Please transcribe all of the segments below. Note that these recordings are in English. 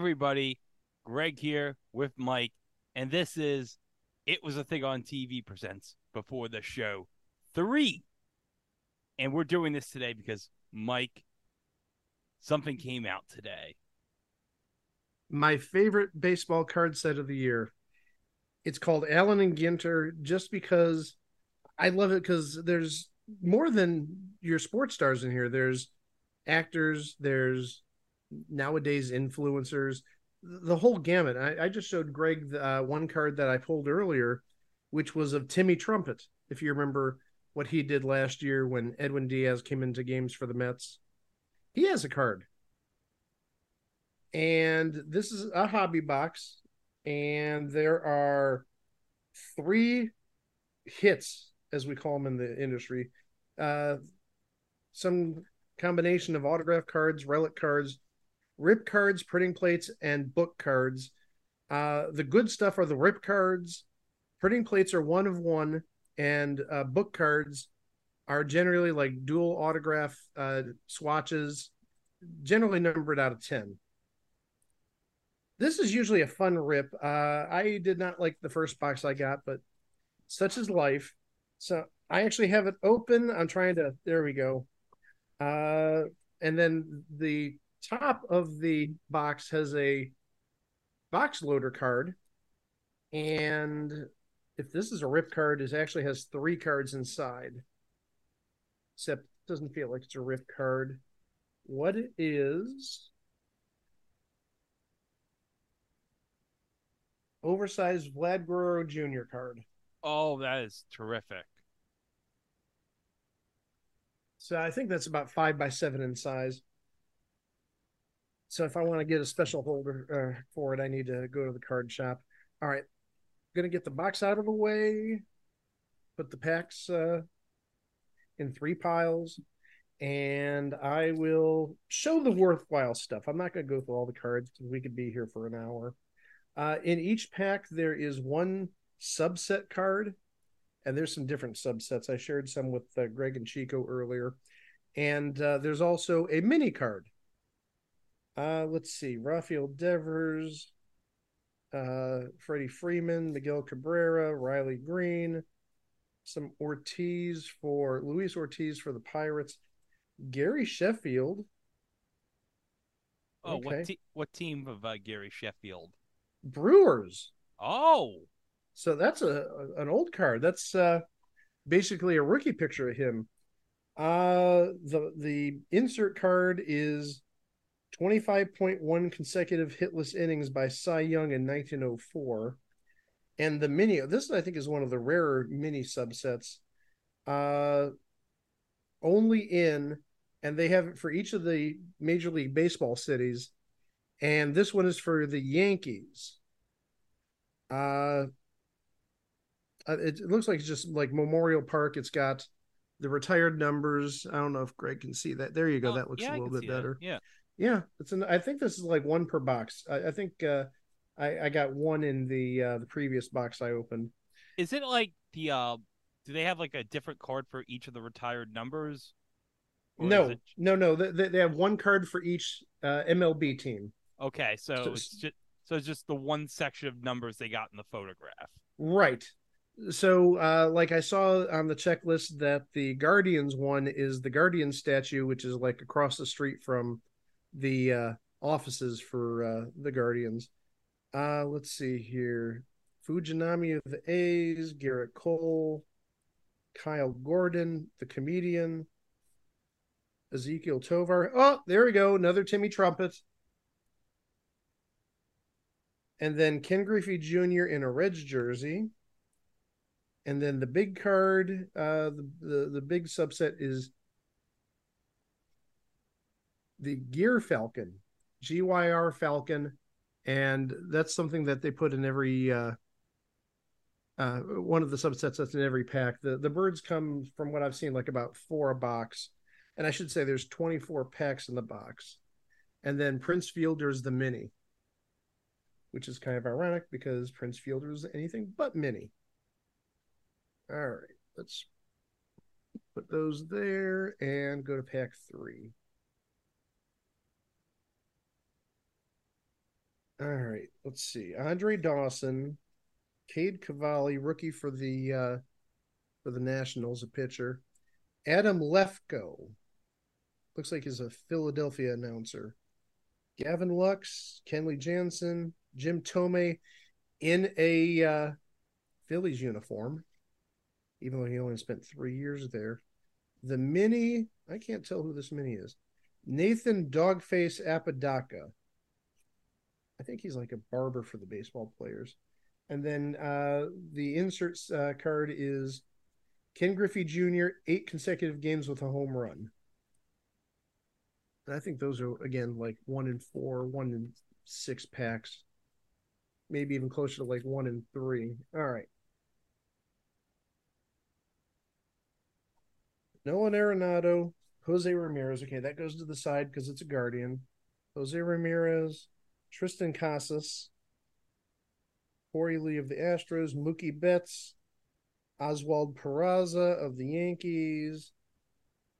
everybody. Greg here with Mike, and this is It Was a Thing on TV presents Before the Show 3. And we're doing this today because Mike, something came out today. My favorite baseball card set of the year. It's called Allen and Ginter just because I love it because there's more than your sports stars in here. There's actors, there's nowadays influencers, the whole gamut. I, I just showed Greg the, uh, one card that I pulled earlier, which was of Timmy Trumpet. If you remember what he did last year when Edwin Diaz came into games for the Mets, he has a card. And this is a hobby box, and there are three hits, as we call them in the industry. Uh, some combination of autograph cards, relic cards, rip cards, printing plates, and book cards. Uh, the good stuff are the rip cards. Printing plates are one of one, and uh, book cards are generally like dual autograph uh, swatches, generally numbered out of 10. This is usually a fun rip. Uh, I did not like the first box I got, but such is life. So I actually have it open. I'm trying to, there we go. Uh, and then the top of the box has a box loader card. And if this is a rip card, it actually has three cards inside. Except it doesn't feel like it's a rip card. What it is oversized Vlad Guerrero Jr. card. Oh, that is terrific. So I think that's about five by seven in size. So if I want to get a special holder uh, for it, I need to go to the card shop. All right, gonna get the box out of the way. Put the packs uh, in three piles, and I will show the worthwhile stuff. I'm not gonna go through all the cards because we could be here for an hour. Uh, in each pack, there is one subset card, and there's some different subsets. I shared some with uh, Greg and Chico earlier, and uh, there's also a mini card uh, let's see. Rafael Devers, uh, Freddie Freeman, Miguel Cabrera, Riley Greene, some Ortiz for Luis Ortiz for the Pirates, Gary Sheffield. Oh, okay. what te- what team of uh, Gary Sheffield? Brewers. Oh, so that's a an old card. That's uh, basically a rookie picture of him. Uh, the the insert card is 25.1 consecutive hitless innings by Cy Young in 1904. And the mini, this I think is one of the rarer mini subsets. Uh, only in, and they have it for each of the Major League Baseball cities. And this one is for the Yankees. Uh, it, it looks like it's just like Memorial Park. It's got the retired numbers. I don't know if Greg can see that. There you go. Oh, that looks yeah, a little bit better. That. Yeah. Yeah, it's an. I think this is like one per box. I, I think uh, I, I got one in the uh, the previous box I opened. Is it like the? Uh, do they have like a different card for each of the retired numbers? no, it... no, no. They, they have one card for each uh, MLB team. Okay, so, so it's just so it's just the one section of numbers they got in the photograph. Right. So, uh, like I saw on the checklist that the Guardians one is the Guardian statue, which is like across the street from the uh, offices for uh, the Guardians. Uh, let's see here. Fujinami of the A's, Gerrit Cole, Kyle Gordon, the comedian, Ezekiel Tovar. Oh, there we go. Another Timmy Trumpet. And then Ken Griffey Jr. in a Reds jersey. And then the big card, uh, the, the, the big subset is the Gear Falcon, GYR Falcon, and that's something that they put in every uh, uh, one of the subsets that's in every pack. The the birds come from what I've seen like about four a box, and I should say there's 24 packs in the box, and then Prince Fielder's the mini, which is kind of ironic because Prince Fielder's anything but mini. All right, let's put those there and go to pack three. All right, let's see. Andre Dawson, Cade Cavalli, rookie for the uh for the Nationals, a pitcher. Adam Lefkoe, looks like he's a Philadelphia announcer. Gavin Lux, Kenley Jansen, Jim Thome in a uh, Phillies uniform, even though he only spent three years there. The mini, I can't tell who this mini is. Nathan Dogface Apodaca. I think he's like a barber for the baseball players. And then uh, the inserts uh, card is Ken Griffey Jr., eight consecutive games with a home run. And I think those are, again, like one in four, one in six packs, maybe even closer to like one in three. All right. Nolan Arenado, Jose Ramirez. Okay, that goes to the side because it's a Guardian. Jose Ramirez, Triston Casas, Korey Lee of the Astros, Mookie Betts, Oswald Peraza of the Yankees,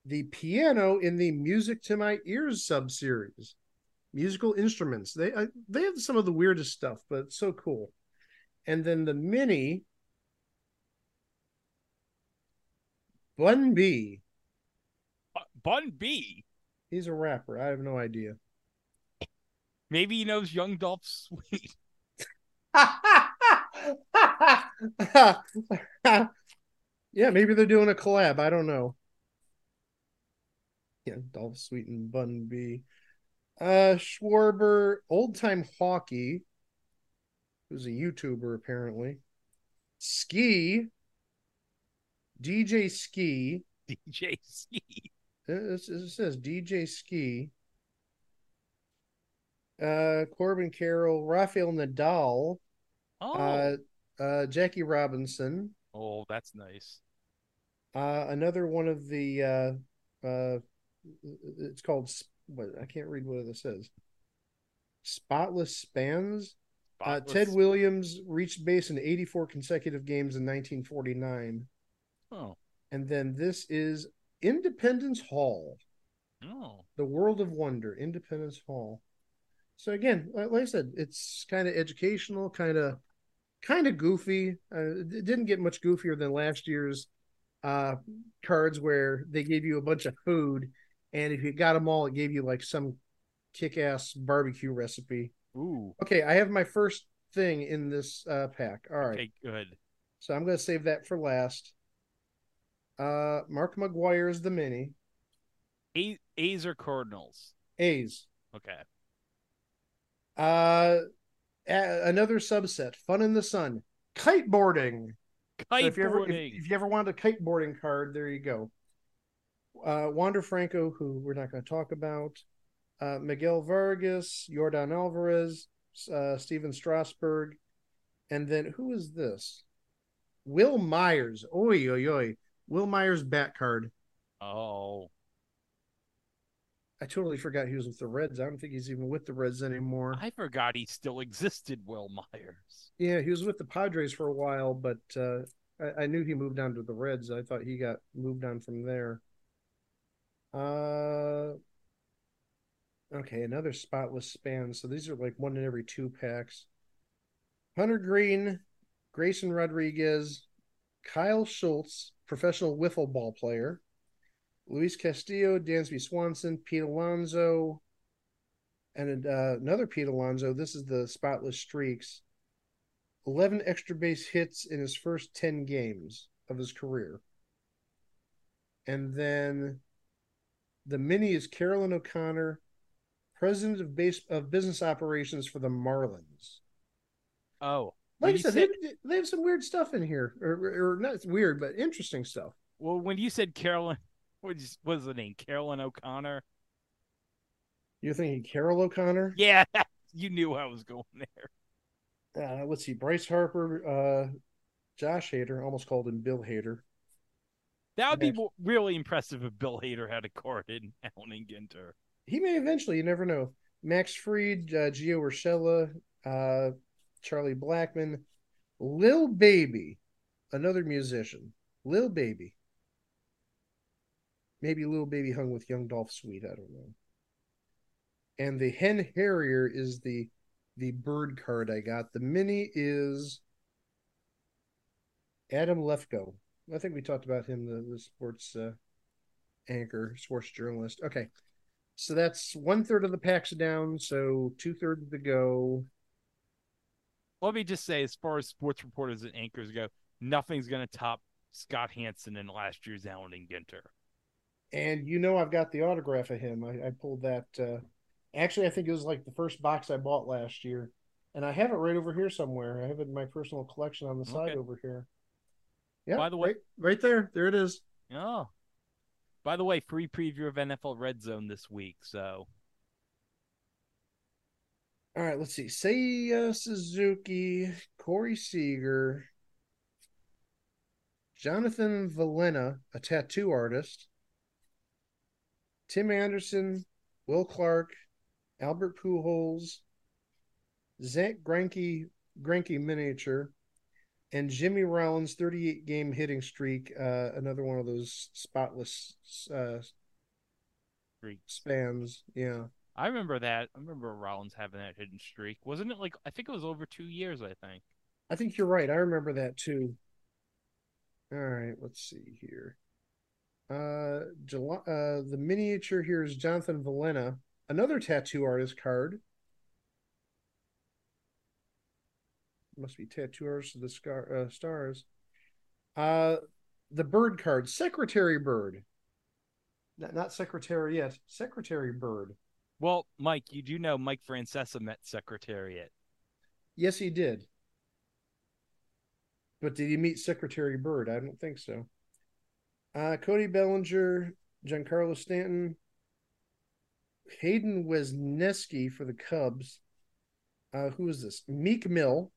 the piano in the Music to My Ears subseries, musical instruments. They I, they have some of the weirdest stuff, but it's so cool. And then the mini Bun B. Bun B. He's a rapper. I have no idea. Maybe he knows Young Dolph Sweet. yeah, maybe they're doing a collab. I don't know. Yeah, Dolph Sweet and Bun B. Uh Schwarber, old time hockey, who's a YouTuber apparently. Skee, DJ Skee. DJ Skee. It, it says DJ Skee. Uh, Corbin Carroll, Rafael Nadal, Oh. uh, uh, Jackie Robinson, oh, that's nice. uh, another one of the uh, uh, it's called what I can't read what it says. Spotless Spans. Uh, Ted Williams reached base in 84 consecutive games in 1949. Oh. And then this is Independence Hall, Oh. the World of Wonder, Independence Hall. So again, like I said, it's kind of educational, kind of kind of goofy. Uh, it didn't get much goofier than last year's uh, cards where they gave you a bunch of food, and if you got them all, it gave you like some kick-ass barbecue recipe. Ooh. Okay, I have my first thing in this uh, pack. All right. Okay, good. So I'm going to save that for last. Uh, Mark McGwire is the mini. A- A's or Cardinals? A's. Okay. Uh, a- another subset. Fun in the Sun. Kiteboarding. So if you ever if, Kiteboarding. if you ever wanted a kiteboarding card, there you go. Uh, Wander Franco, who we're not going to talk about. Uh, Miguel Vargas, Yordan Alvarez, uh, Stephen Strasburg, and then who is this? Wil Myers. Oi, oi, oi. Wil Myers bat card. Oh. I totally forgot he was with the Reds. I don't think he's even with the Reds anymore. I forgot he still existed, Wil Myers. Yeah, he was with the Padres for a while, but uh, I, I knew he moved on to the Reds. I thought he got moved on from there. Uh, okay, another spotless span. So these are like one in every two packs. Hunter Greene, Grayson Rodriguez, Kyle Schultz, professional wiffle ball player, Luis Castillo, Dansby Swanson, Pete Alonso, and uh, another Pete Alonso. This is the spotless streaks. 11 extra base hits in his first 10 games of his career. And then the mini is Carolyn O'Connor, president of base of business operations for the Marlins. Oh. Like I said, said- they, they have some weird stuff in here, or, or not weird, but interesting stuff. Well, when you said Carolyn, what is what is the name? Carolyn O'Connor. You're thinking Carol O'Connor? Yeah, you knew I was going there. Uh, let's see, Bryce Harper, uh, Josh Hader, almost called him Bill Hader. That would be really impressive if Bill Hader had a card in Allen and Ginter. he may eventually. You never know. Max Fried, uh, Gio Urshela, uh, Charlie Blackmon, Lil Baby, another musician. Lil Baby. Maybe little Baby hung with Young Dolph Sweet. I don't know. And the Hen Harrier is the the bird card I got. The mini is Adam Lefkoe. I think we talked about him, the, the sports uh, anchor, sports journalist. Okay. So that's one third of the packs down. So two thirds to go. Let me just say, as far as sports reporters and anchors go, nothing's going to top Scott Hanson in last year's Allen and Ginter. And you know, I've got the autograph of him. I, I pulled that. Uh, actually, I think it was like the first box I bought last year. And I have it right over here somewhere. I have it in my personal collection on the side over here. Yeah. By the way- right, right there. There it is. Oh. By the way, free preview of NFL Red Zone this week. So All right, let's see. Seiya Suzuki, Corey Seager, Jonathan Valena, a tattoo artist, Tim Anderson, Will Clark, Albert Pujols, Zack Greinke, Greinke miniature, and Jimmy Rollins 38 game hitting streak. Uh, another one of those spotless uh, Streaks. spans. Yeah. I remember that. I remember Rollins having that hidden streak. Wasn't it like I think it was over two years, I think. I think you're right. I remember that too. All right, let's see here. Uh, July, uh, the miniature here is Jonathan Valena, another tattoo artist card. Must be tattoo of the scar, uh, stars. Uh, the bird card, Secretary Bird. Not, not Secretariat, Secretary Bird. Well, Mike, you do know Mike Francesa met Secretariat. Yes, he did. But did he meet Secretary Bird? I don't think so. Uh, Cody Bellinger, Giancarlo Stanton, Hayden Wesneski for the Cubs. Uh, who is this? Meek Mill.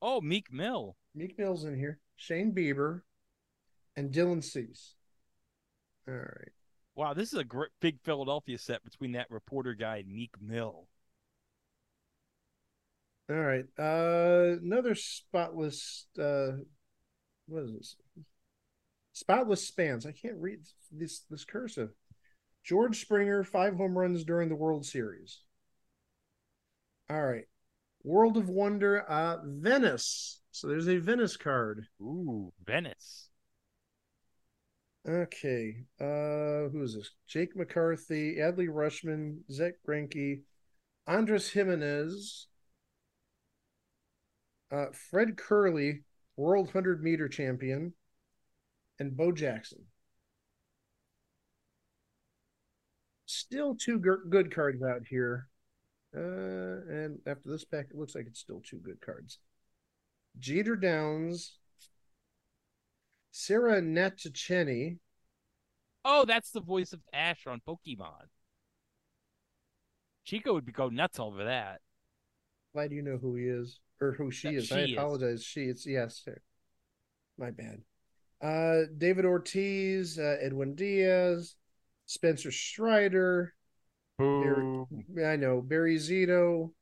Oh, Meek Mill. Meek Mill's in here. Shane Bieber and Dylan Cease. All right. Wow, this is a great big Philadelphia set between that reporter guy and Meek Mill. All right. Uh another spotless uh what is this? Spotless spans. I can't read this this cursive. George Springer, five home runs during the World Series. All right. World of Wonder, uh Venice. So there's a Venice card. Ooh, Venice. Okay. Uh who is this? Jake McCarthy, Adley Rutschman, Zack Greinke, Andres Gimenez, uh Fred Kerley, World 100 meter champion, and Bo Jackson. Still two good cards out here. Uh, and after this pack, it looks like it's still two good cards. Jeter Downs, Sarah Natochenny, Oh, that's the voice of Ash on Pokemon. Chico would be go nuts over that. glad you know who he is or who she Yeah, is. I she is. apologize. She, it's yes, sir. my bad. Uh, David Ortiz, uh, Edwin Diaz, Spencer Strider. Boo. I know Barry Zito.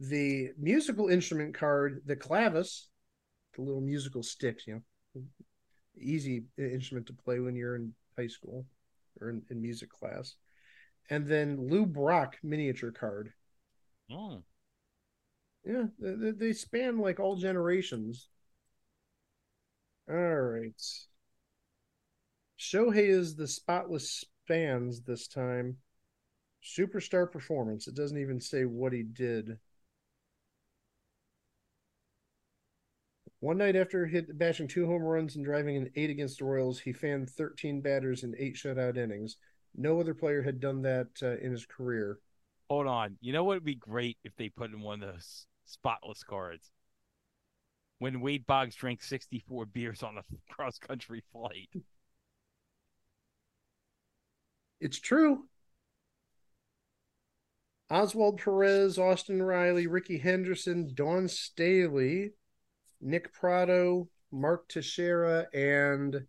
The musical instrument card, the claves, the little musical sticks. You know, easy instrument to play when you're in high school or in, in music class. And then Lou Brock miniature card. Oh, Yeah, they- they span like all generations. All right. Shohei is the spotless fans this time. Superstar performance. It doesn't even say what he did. One night after hit bashing two home runs and driving an eight against the Royals, he fanned 13 batters in eight shutout innings. No other player had done that uh, in his career. hold on. You know what would be great if they put in one of those spotless cards? When Wade Boggs drank 64 beers on a cross country flight. It's true. Oswald Perez, Austin Riley, Rickey Henderson, Dawn Staley, Nick Pratto, Mark Teixeira, and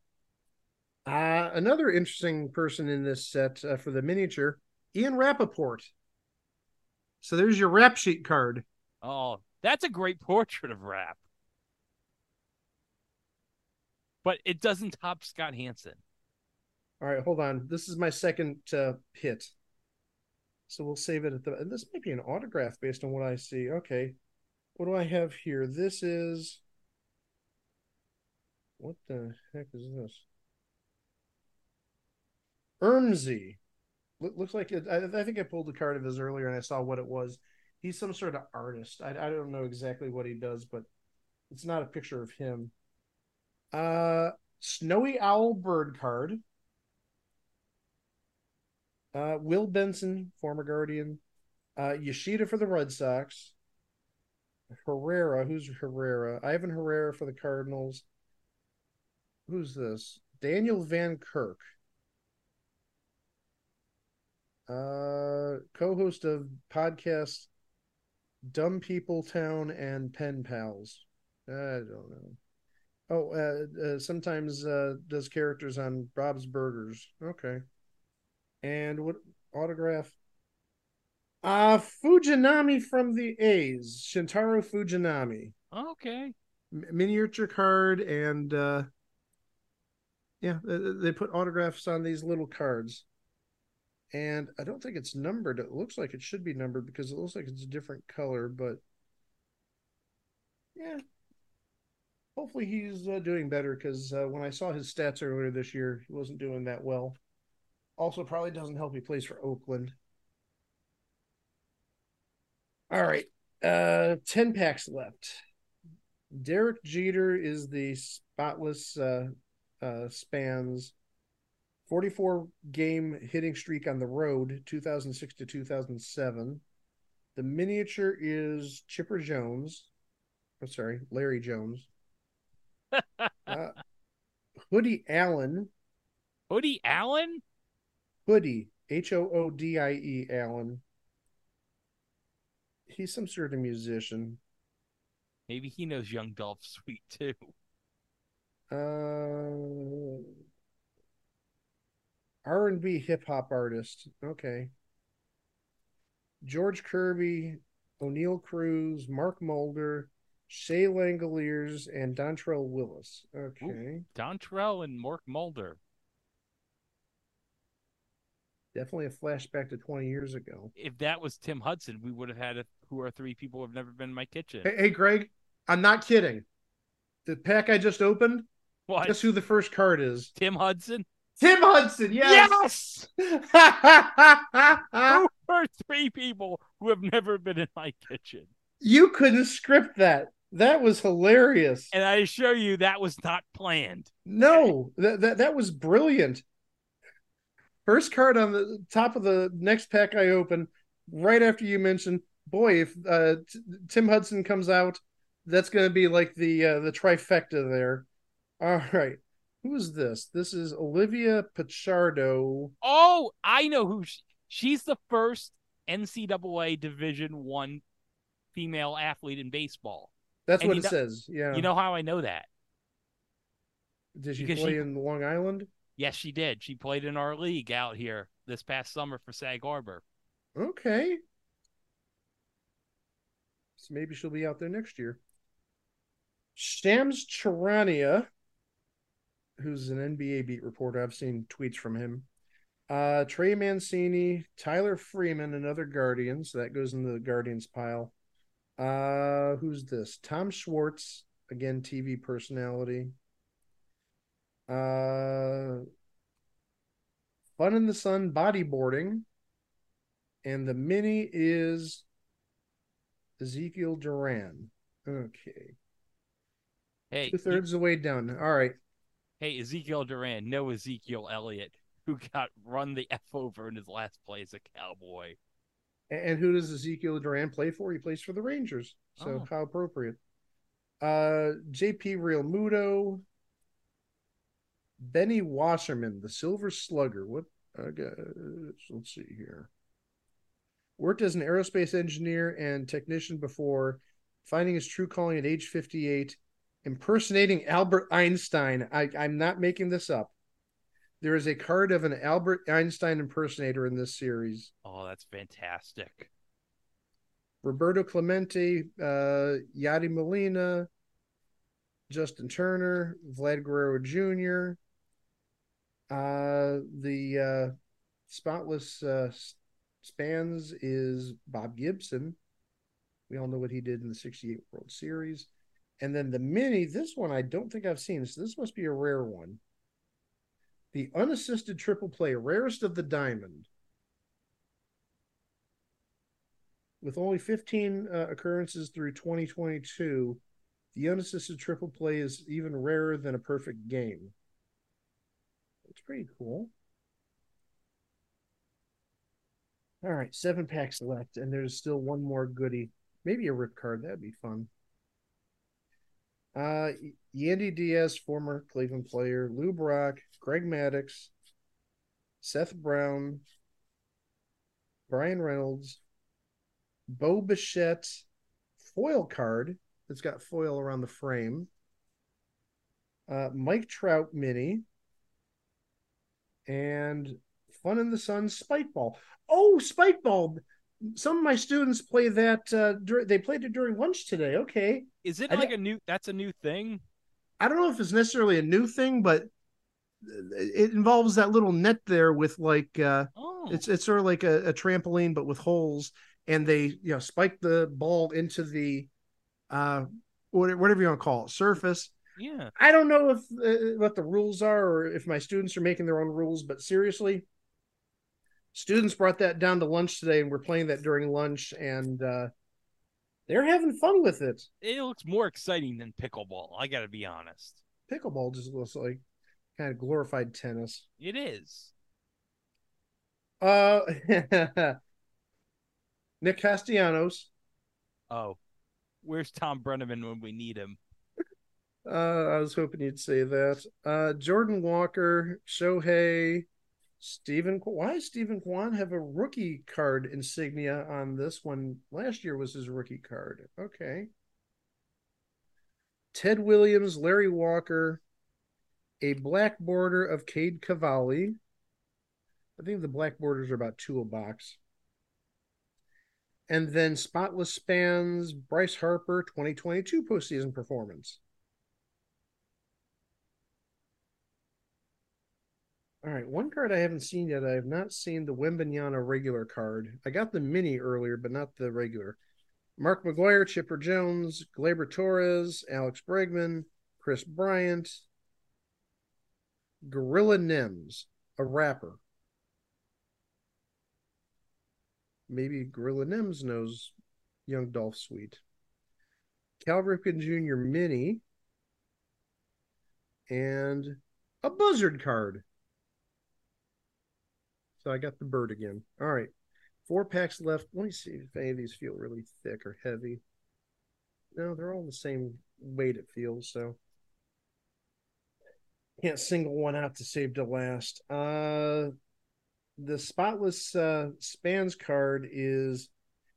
uh, another interesting person in this set uh, for the miniature, Ian Rapoport. So there's your rap sheet card. Oh, that's a great portrait of Rap. But it doesn't top Scott Hanson. All right, hold on. This is my second uh, hit. So we'll save it at the. And this might be an autograph based on what I see. Okay, what do I have here? This is. What the heck is this? Ermsey. looks like it. I, I, think I pulled the card of his earlier and I saw what it was. He's some sort of artist. I, I don't know exactly what he does, but it's not a picture of him. Uh, Snowy Owl bird card. Uh, Will Benson, former Guardian. Uh, Yoshida for the Red Sox. Herrera, who's Herrera? Ivan Herrera for the Cardinals. Who's this? Daniel Van Kirk. Uh, co-host of podcast Dumb People Town and Pen Pals. I don't know. Oh, uh, uh, sometimes uh, does characters on Bob's Burgers. Okay. And what autograph? Uh Fujinami from the A's, Shintaro Fujinami. Okay. M- miniature card and uh yeah, they put autographs on these little cards. And I don't think it's numbered. It looks like it should be numbered because it looks like it's a different color, but yeah. Hopefully he's uh, doing better because uh, when I saw his stats earlier this year, he wasn't doing that well. Also, probably doesn't help he plays for Oakland. All right. Uh 10 packs left. Derek Jeter is the spotless uh uh spans 44 game hitting streak on the road 2006 to 2007. The miniature is Chipper Jones. I'm sorry, Larry Jones. Uh, Hoodie Allen. Hoodie Allen? Hoodie, H O O D I E Allen. He's some sort of musician. Maybe he knows Young Dolph Sweet too. Uh, R and B hip hop artist. Okay. George Kirby, Oneil Cruz, Mark Mulder, Shea Langeliers, and Dontrelle Willis. Okay. Ooh, Dontrelle and Mark Mulder. Definitely a flashback to 20 years ago. If that was Tim Hudson, we would have had a, who are three people who have never been in my kitchen. Hey, hey Greg, I'm not kidding. The pack I just opened, what? guess who the first card is? Tim Hudson? Tim Hudson, yes. Yes. who are three people who have never been in my kitchen? You couldn't script that. That was hilarious. And I assure you that was not planned. No, that, that that was brilliant. First card on the top of the next pack I open, right after you mentioned, boy, if uh, T- Tim Hudson comes out, that's going to be like the uh, the trifecta there. All right. Who is this? This is Olivia Pichardo. Oh, I know who she, she's the first NCAA Division One female athlete in baseball. That's and what it know, says. Yeah. You know how I know that? Did she because play she, in Long Island? Yes, she did. She played in our league out here this past summer for Sag Harbor. Okay. So maybe she'll be out there next year. Shams Charania, who's an NBA beat reporter. I've seen tweets from him. Uh, Trey Mancini, Tyler Freeman, another Guardian. So that goes in the Guardians pile. Uh, who's this? Tom Schwartz, again, TV personality. Uh, Fun in the Sun bodyboarding. And the mini is Ezekiel Duran. Okay. Hey, two thirds of the way done. All right. Hey, Ezekiel Duran, no Ezekiel Elliott, who got run the F over in his last play as a cowboy. And who does Ezekiel Duran play for? He plays for the Rangers. So oh. how appropriate. Uh JP Realmuto. Benny Wasserman, the Silver Slugger. What I guess let's see here. Worked as an aerospace engineer and technician before finding his true calling at age 58, impersonating Albert Einstein. I, I'm not making this up. There is a card of an Albert Einstein impersonator in this series. Oh, that's fantastic. Roberto Clemente, uh, Yadi Molina, Justin Turner, Vlad Guerrero Jr., uh, the uh, spotless uh, spans is Bob Gibson. We all know what he did in the 68 World Series. And then the mini, this one I don't think I've seen. So this must be a rare one. The unassisted triple play, rarest of the diamond. With only 15 uh, occurrences through 2022, the unassisted triple play is even rarer than a perfect game. It's pretty cool. All right, seven packs left, and there's still one more goodie. Maybe a rip card. That'd be fun. Uh, Yandy Diaz, former Cleveland player, Lou Brock, Greg Maddux, Seth Brown, Bryan Reynolds, Bo Bichette, foil card that's got foil around the frame. Uh, Mike Trout mini, and Fun in the Sun Spike Ball. Oh, Spike Ball! Some of my students play that. Uh, dur- they played it during lunch today. Okay, Is it I like a new? That's a new thing. I don't know if it's necessarily a new thing, but it involves that little net there with like uh, Oh, it's it's sort of like a, a trampoline but with holes, and they you know spike the ball into the uh whatever you want to call it surface. yeah. I don't know if uh, what the rules are or if my students are making their own rules, but seriously, students brought that down to lunch today and we're playing that during lunch and uh they're having fun with it. It looks more exciting than pickleball. I got to be honest. Pickleball just looks like kind of glorified tennis. It is. Uh Nick Castellanos. Oh, where's Thom Brennaman when we need him? Uh, I was hoping you'd say that. Uh, Jordan Walker, Shohei, Steven. Why does Steven Kwan have a rookie card insignia on this one? Last year was his rookie card. Okay. Ted Williams, Larry Walker, a black border of Cade Cavalli. I think the black borders are about two a box. And then spotless spans, Bryce Harper, 2022 postseason performance. All right, one card I haven't seen yet. I have not seen the Wembanyama regular card. I got the mini earlier, but not the regular. Mark McGwire, Chipper Jones, Gleyber Torres, Alex Bregman, Kris Bryant, Gorilla Nems, a rapper. Maybe Gorilla Nems knows Young Dolph Sweet. Cal Ripken Jr. mini and a buzzard card. So I got the bird again. All right. Four packs left. Let me see if any of these feel really thick or heavy. No, they're all the same weight it feels, so can't single one out to save to last. Uh the spotless uh spans card is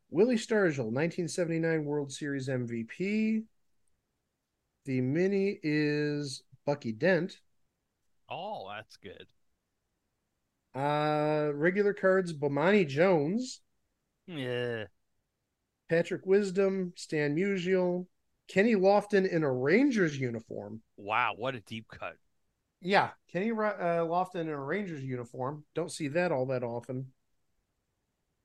Willie Stargell, 1979 World Series MVP. The mini is Bucky Dent. Oh, that's good. Uh, regular cards: Bomani Jones, Yeah. Patrick Wisdom, Stan Musial, Kenny Lofton in a Rangers uniform. Wow, what a deep cut. Yeah, Kenny uh, Lofton in a Rangers uniform. Don't see that all that often.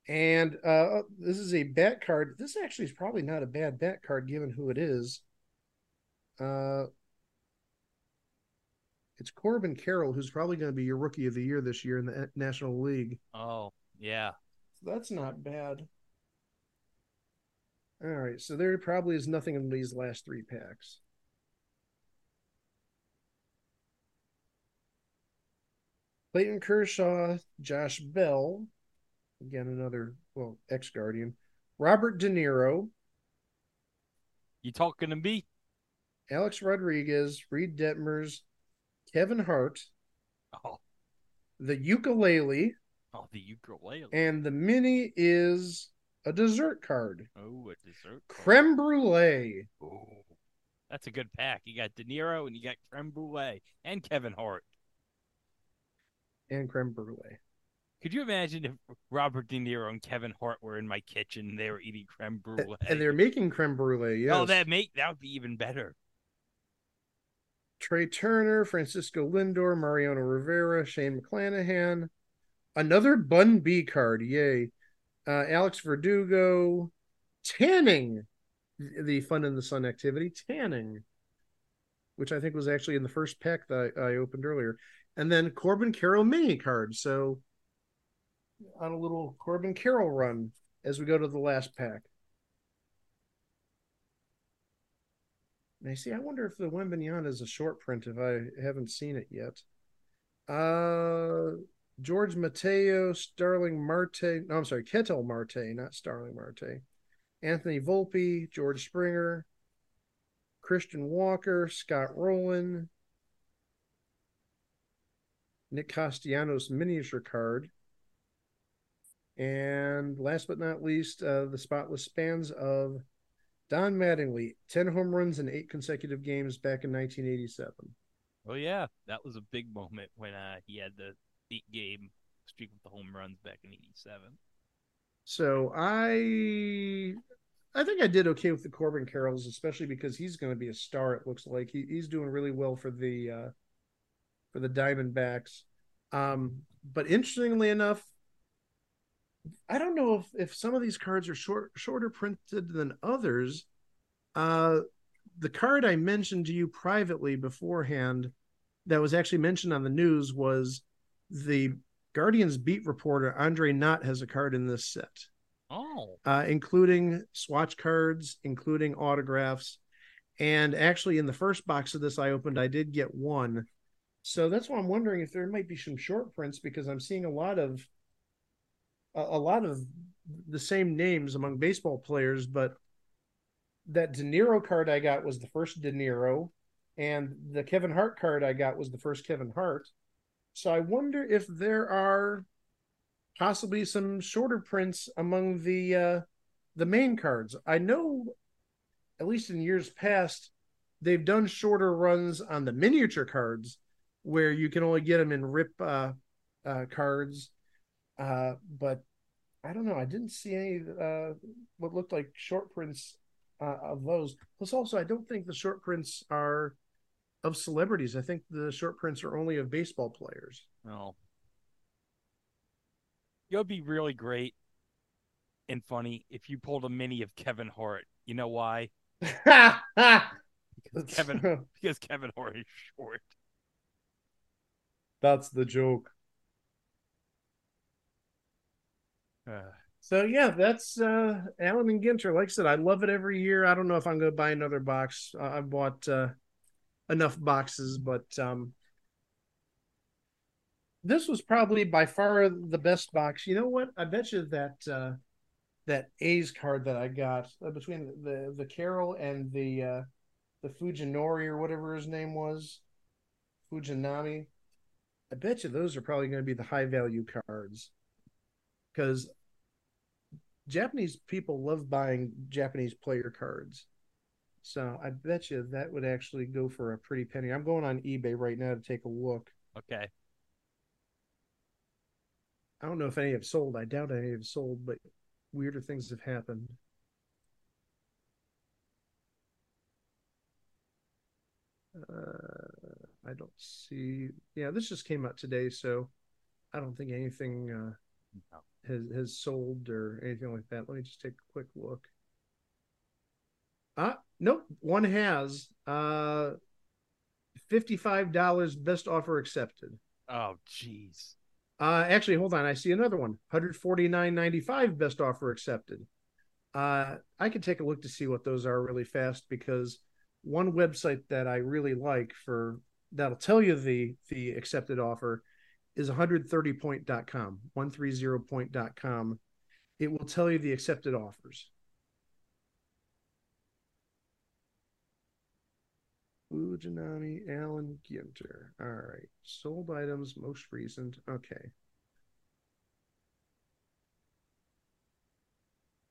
And uh, this is a bat card. This actually is probably not a bad bat card given who it is. Uh, it's Corbin Carroll, who's probably going to be your rookie of the year this year in the National League. Oh, yeah. That's not bad. All right, so there probably is nothing in these last three packs. Clayton Kershaw, Josh Bell, again another well ex Guardian, Robert De Niro, You talking to me? Alex Rodriguez, Reid Detmers, Kevin Hart, Oh, the ukulele, oh, the ukulele. and the mini is a dessert card, oh, a dessert. card. creme brulee. Oh, that's a good pack. You got De Niro and you got creme brulee and Kevin Hart. and creme brulee. Could you imagine if Robert De Niro and Kevin Hart were in my kitchen and they were eating creme brulee? And they're making creme brulee. Oh, yes. Oh, that make that would be even better. Trea Turner, Francisco Lindor, Mariano Rivera, Shane McClanahan. Another Bun B card. Yay. uh, Alex Verdugo, tanning, the Fun in the Sun activity, tanning, which I think was actually in the first pack that I, I opened earlier, and then Corbin Carroll mini card. So on a little Corbin Carroll run as we go to the last pack. And I see. I wonder if the Wembanyama is a short print. If I haven't seen it yet. Uh, George Mateo, Starling Marte. No, I'm sorry, Ketel Marte, not Starling Marte. Anthony Volpe, George Springer, Christian Walker, Scott Rolen, Nick Castellanos miniature card. And last but not least, uh, the spotless spans of Don Mattingly, 10 home runs in eight consecutive games back in 1987. Oh, yeah. That was a big moment when uh, he had the eight game streak with the home runs back in 87. So I I think I did okay with the Corbin Carrolls, especially because he's going to be a star. It looks like he, he's doing really well for the uh, for the Diamondbacks. Um, but interestingly enough, I don't know if, if some of these cards are short shorter printed than others. Uh, the card I mentioned to you privately beforehand that was actually mentioned on the news was the Guardians beat reporter Andre Knott has a card in this set. Oh. Uh, including swatch cards, including autographs. And actually, in the first box of this I opened, I did get one. So that's why I'm wondering if there might be some short prints because I'm seeing a lot of a, lot of the same names among baseball players, but that De Niro card I got was the first De Niro, and the Kevin Hart card I got was the first Kevin Hart. So I wonder if there are possibly some shorter prints among the uh, the main cards. I know, at least in years past, they've done shorter runs on the miniature cards, where you can only get them in rip uh, uh, cards. Uh, but I don't know. I didn't see any uh, what looked like short prints uh, of those. Plus, also, I don't think the short prints are of celebrities. I think the short prints are only of baseball players. No. It would be really great and funny if you pulled a mini of Kevin Hart. You know why? because Kevin because Kevin Hart is short. That's the joke. So yeah, that's uh Allen and Ginter. Like I said, I love it every year. I don't know if I'm going to buy another box. I've bought uh, enough boxes, but um, this was probably by far the best box. You know what? I bet you that uh, that A's card that I got uh, between the the Carroll and the uh, the Fujinori or whatever his name was, Fujinami. I bet you those are probably going to be the high value cards because Japanese people love buying Japanese player cards. So I bet you that would actually go for a pretty penny. I'm going on eBay right now to take a look. okay. I don't know if any have sold. I doubt any have sold, but weirder things have happened. Uh, I don't see. Yeah, this just came out today, so I don't think anything uh. Has has sold or anything like that. Let me just take a quick look. Ah, nope, one has. Uh, fifty-five dollars best offer accepted. Oh, jeez. Uh, actually, hold on. I see another one. 149.95 best offer accepted. Uh, I could take a look to see what those are really fast because one website that I really like for that'll tell you the the accepted offer is 130point.com, 130point.com. It will tell you the accepted offers. Fujinami, Allen Ginter. All right. Sold items, most recent. Okay.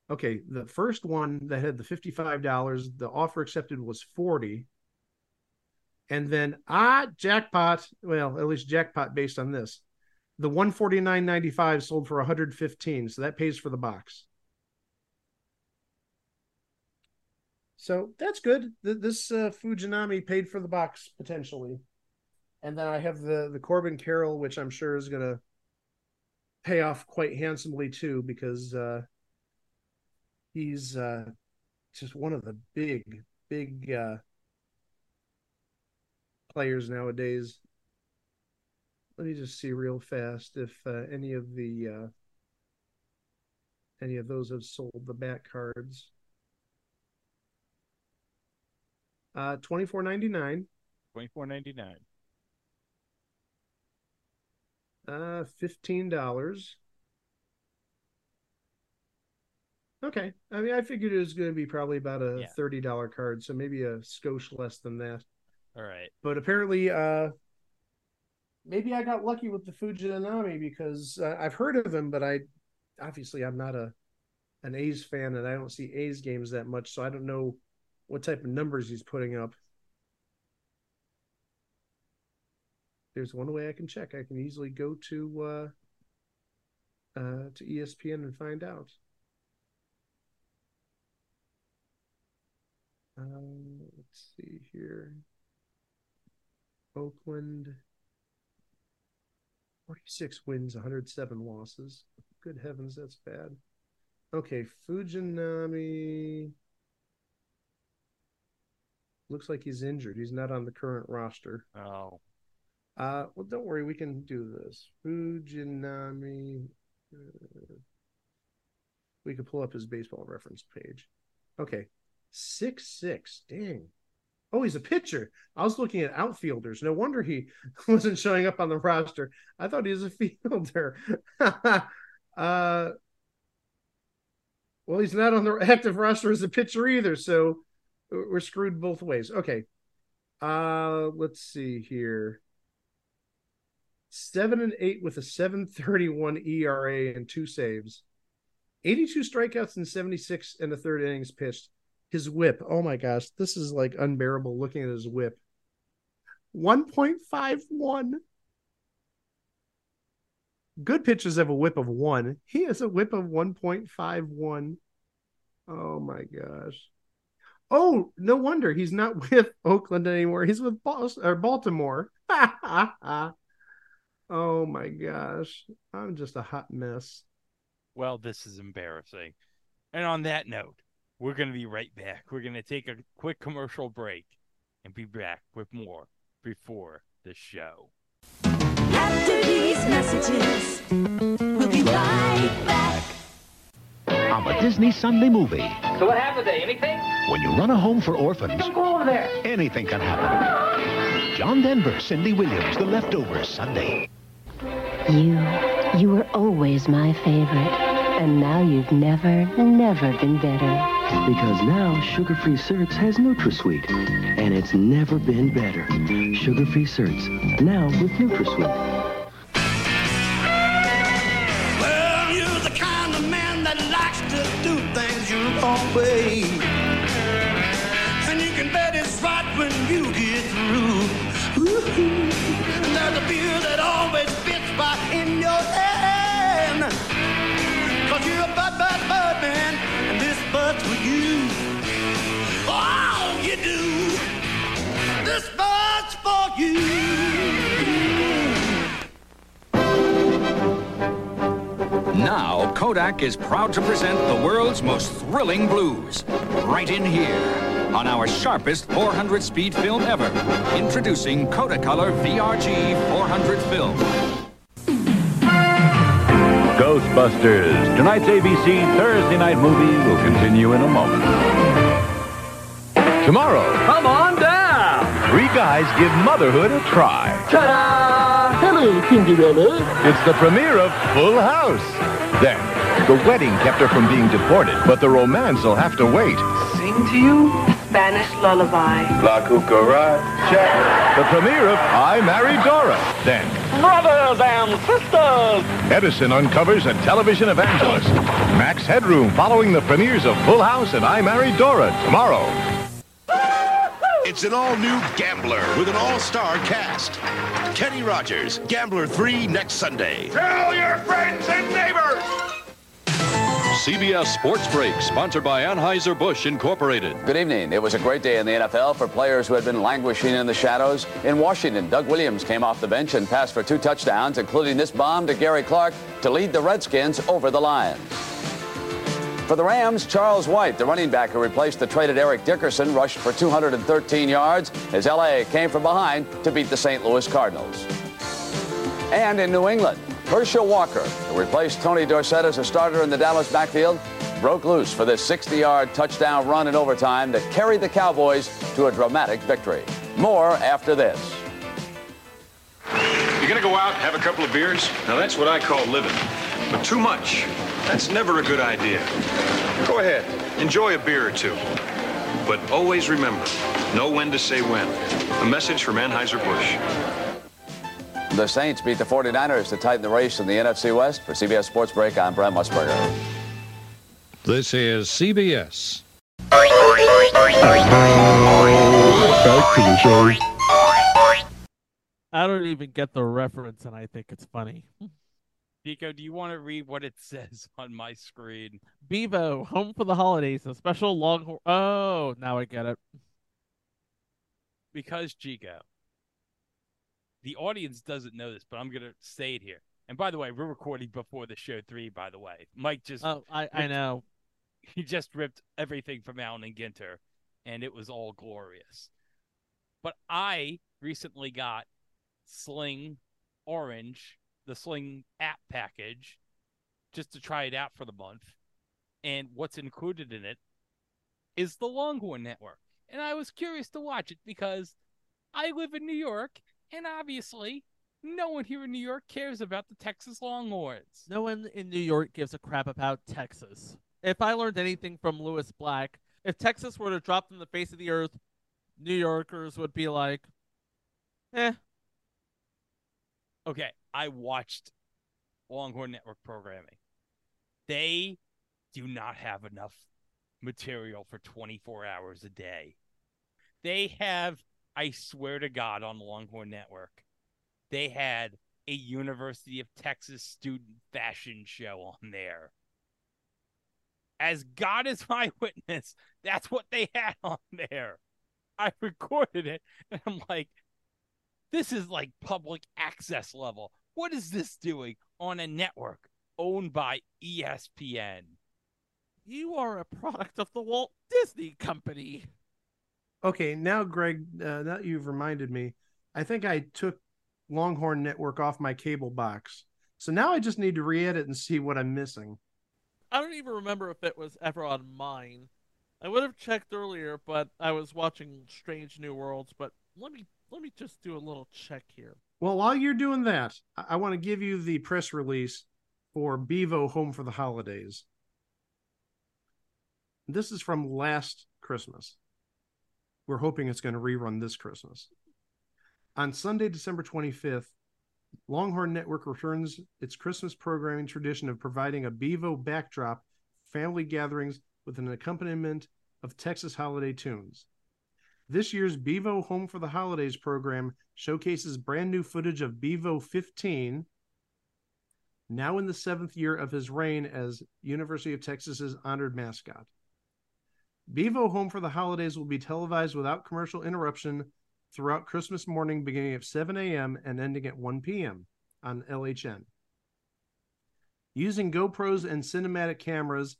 Okay, the first one that had the $55, the offer accepted was 40. And then ah, jackpot. Well, at least jackpot based on this. The 149.95 sold for 115, so that pays for the box. So that's good. Th- This uh, Fujinami paid for the box potentially, and then I have the the Corbin Carroll, which I'm sure is gonna pay off quite handsomely too because uh, he's uh, just one of the big, big uh, players nowadays. Let me just see real fast if uh, any of the uh, any of those have sold the back cards. Uh, twenty four ninety nine. Twenty four ninety nine. Uh, fifteen dollars. Okay, I mean, I figured it was going to be probably about a Yeah. thirty dollar card, so maybe a skosh less than that. All right. But apparently, uh, maybe I got lucky with the Fujinami because uh, I've heard of him, but I obviously I'm not a an A's fan, and I don't see A's games that much, so I don't know what type of numbers he's putting up. There's one way I can check. I can easily go to uh, uh, to ESPN and find out. Um, let's see here. Oakland, 46 wins, 107 losses. Good heavens, that's bad. Okay, Fujinami. Looks like he's injured. He's not on the current roster. Oh. Uh, well, don't worry, we can do this. Fujinami. uh, we could pull up his baseball reference page. Okay, six six. Dang. Oh, he's a pitcher. I was looking at outfielders. No wonder he wasn't showing up on the roster. I thought he was a fielder. uh, well, he's not on the active roster as a pitcher either, so we're screwed both ways. Okay. Uh, let's see here. Seven and eight with a 731 ERA and two saves. 82 strikeouts and 76 in the third innings pitched. His whip, oh my gosh, this is like unbearable looking at his whip. 1.51. Good pitchers have a whip of one. He has a whip of 1.51. Oh my gosh. Oh, no wonder he's not with Oakland anymore. He's with Boston, or Baltimore. oh my gosh. I'm just a hot mess. Well, this is embarrassing. And on that note, we're going to be right back. We're going to take a quick commercial break and be back with more before the show. After these messages, we'll be right back. I'm a Disney Sunday movie. So what happened today? Anything? When you run a home for orphans, Go over there. anything can happen. John Denver, Cindy Williams, The Leftovers, Sunday. You, you were always my favorite. And now you've never, never been better. Because now sugar-free Certs has NutraSweet, and it's never been better. Sugar-free Certs, now with NutraSweet. Well, you're the kind of man that likes to do things your own way. Now, Kodak is proud to present the world's most thrilling blues. Right in here, on our sharpest 400 speed film ever. Introducing Kodacolor VRG 400 film. Ghostbusters. Tonight's ABC Thursday night movie will continue in a moment. Tomorrow, Come on down. Three guys give motherhood a try. Ta-da! Hello, Cinderella. It's the premiere of Full House. Then, the wedding kept her from being deported, but the romance will have to wait. Sing to you? Spanish lullaby. La Cucaracha. The premiere of I Married Dora. Then, Brothers and sisters. Edison uncovers a television evangelist. Max Headroom following the premieres of Full House and I Married Dora tomorrow. It's an all-new Gambler with an all-star cast. Kenny Rogers, Gambler 3 next Sunday. Tell your friends and neighbors. CBS Sports Break, sponsored by Anheuser-Busch Incorporated. Good evening. It was a great day in the NFL for players who had been languishing in the shadows. In Washington, Doug Williams came off the bench and passed for two touchdowns, including this bomb to Gary Clark to lead the Redskins over the Lions. For the Rams, Charles White, the running back who replaced the traded Eric Dickerson, rushed for 213 yards as LA came from behind to beat the St. Louis Cardinals. And in New England, Herschel Walker, who replaced Tony Dorsett as a starter in the Dallas backfield, broke loose for this 60-yard touchdown run in overtime that carried the Cowboys to a dramatic victory. More after this. You're gonna go out have a couple of beers? Now that's what I call living. But too much, that's never a good idea. Go ahead, enjoy a beer or two. But always remember, know when to say when. A message from Anheuser-Busch. The Saints beat the 49ers to tighten the race in the NFC West. For CBS Sports Break, I'm Brent Musburger. This is CBS. Back to the show. I don't even get the reference, and I think it's funny. Nico, do you want to read what it says on my screen? Bevo, home for the holidays, a special longhorn. Oh, now I get it. Because Chico, the audience doesn't know this, but I'm gonna say it here. And by the way, we're recording before the show three. By the way, Mike just Oh, I, I know. he just ripped everything from Allen and Ginter, and it was all glorious. But I recently got Sling Orange, the Sling app package, just to try it out for the month. And what's included in it is the Longhorn Network. And I was curious to watch it because I live in New York, and obviously, no one here in New York cares about the Texas Longhorns. No one in New York gives a crap about Texas. If I learned anything from Lewis Black, if Texas were to drop from the face of the earth, New Yorkers would be like, eh. Okay, I watched Longhorn Network programming. They do not have enough material for 24 hours a day. They have, I swear to God, on Longhorn Network, they had a University of Texas student fashion show on there. As God is my witness, that's what they had on there. I recorded it and I'm like, this is like public access level. What is this doing on a network owned by ESPN? You are a product of the Walt Disney Company. Okay, now Greg, uh, now you've reminded me. I think I took Longhorn Network off my cable box, so now I just need to re-edit and see what I'm missing. I don't even remember if it was ever on mine. I would have checked earlier, but I was watching Strange New Worlds. But let me let me just do a little check here. Well, while you're doing that, I, I want to give you the press release for Bevo Home for the Holidays. This is from last Christmas. We're hoping it's going to rerun this Christmas. On Sunday, December 25th, Longhorn Network returns its Christmas programming tradition of providing a Bevo backdrop family gatherings with an accompaniment of Texas holiday tunes. This year's Bevo Home for the Holidays program showcases brand new footage of Bevo 15, now in the seventh year of his reign as University of Texas's honored mascot. Bevo Home for the Holidays will be televised without commercial interruption throughout Christmas morning, beginning at 7 a.m. and ending at 1 p.m. on LHN. Using GoPros and cinematic cameras,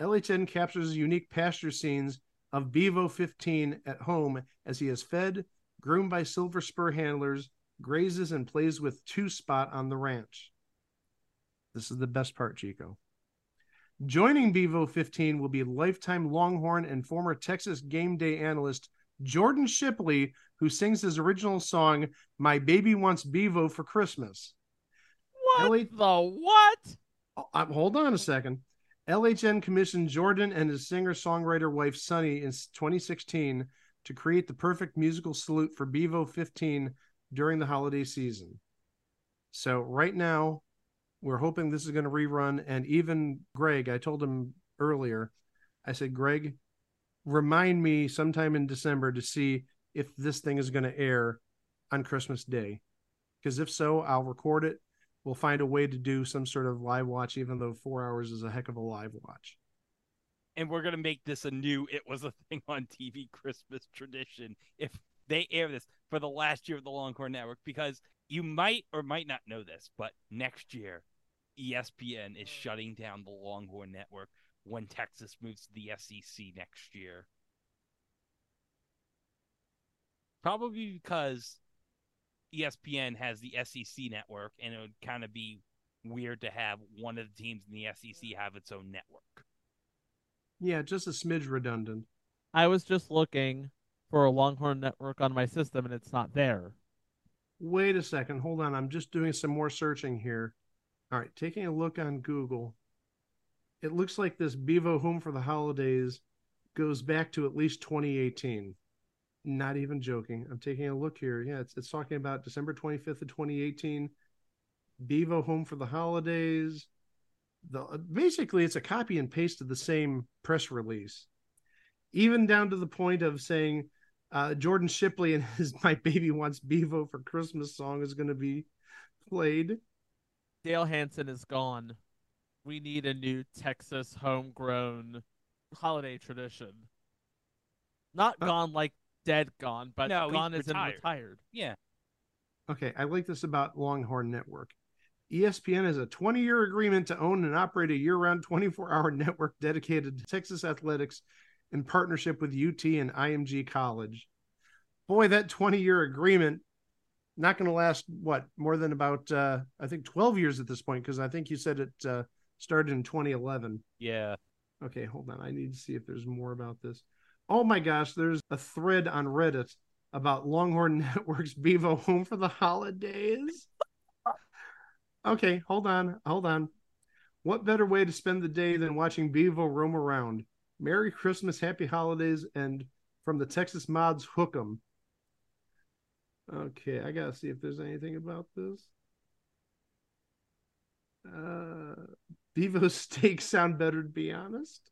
LHN captures unique pasture scenes of Bevo 15 at home as he is fed, groomed by silver spur handlers, grazes, and plays with two spot on the ranch. This is the best part, Chico. Joining Bevo 15 will be lifetime Longhorn and former Texas game day analyst Jordan Shipley, who sings his original song, My Baby Wants Bevo for Christmas. What the what? Oh, uh, hold on a second. LHN commissioned Jordan and his singer songwriter wife Sunny in 2016 to create the perfect musical salute for Bevo 15 during the holiday season. So, right now, we're hoping this is going to rerun. And even Greg, I told him earlier, I said, Greg, remind me sometime in December to see if this thing is going to air on Christmas Day. Because if so, I'll record it. We'll find a way to do some sort of live watch, even though four hours is a heck of a live watch. and we're gonna make this a new "It Was a Thing on TV" Christmas tradition if they air this for the last year of the Longhorn Network, because you might or might not know this, but next year, ESPN is shutting down the Longhorn Network when Texas moves to the SEC next year. Probably because ESPN has the SEC network, and it would kind of be weird to have one of the teams in the SEC have its own network. Yeah, just a smidge redundant. I was just looking for a Longhorn network on my system and it's not there. Wait a second. Hold on. I'm just doing some more searching here. All right, taking a look on Google. It looks like this Bevo Home for the Holidays goes back to at least 2018. Not even joking. I'm taking a look here. Yeah, it's, it's talking about December 25th of 2018. Bevo Home for the Holidays. The basically it's a copy and paste of the same press release. Even down to the point of saying uh, Jordan Shipley and his "My Baby Wants Bevo for Christmas" song is going to be played. Dale Hansen is gone. We need a new Texas homegrown holiday tradition. Not gone like dead gone, but No, gone is in retired. retired. Yeah. Okay, I like this about Longhorn Network. ESPN has a 20 year agreement to own and operate a year round 24 hour network dedicated to Texas athletics in partnership with UT and IMG College. Boy, that 20 year agreement not going to last what more than about uh, I think 12 years at this point because I think you said it uh, started in 2011. Yeah. Okay, hold on. I need to see if there's more about this. Oh my gosh, there's a thread on Reddit about Longhorn Network's Bevo Home for the Holidays. okay, hold on. Hold on. What better way to spend the day than watching Bevo roam around? Merry Christmas, Happy Holidays, and from the Texas Mods, hook 'em. Okay, I gotta see if there's anything about this. Uh, Bevo steaks sound better, to be honest.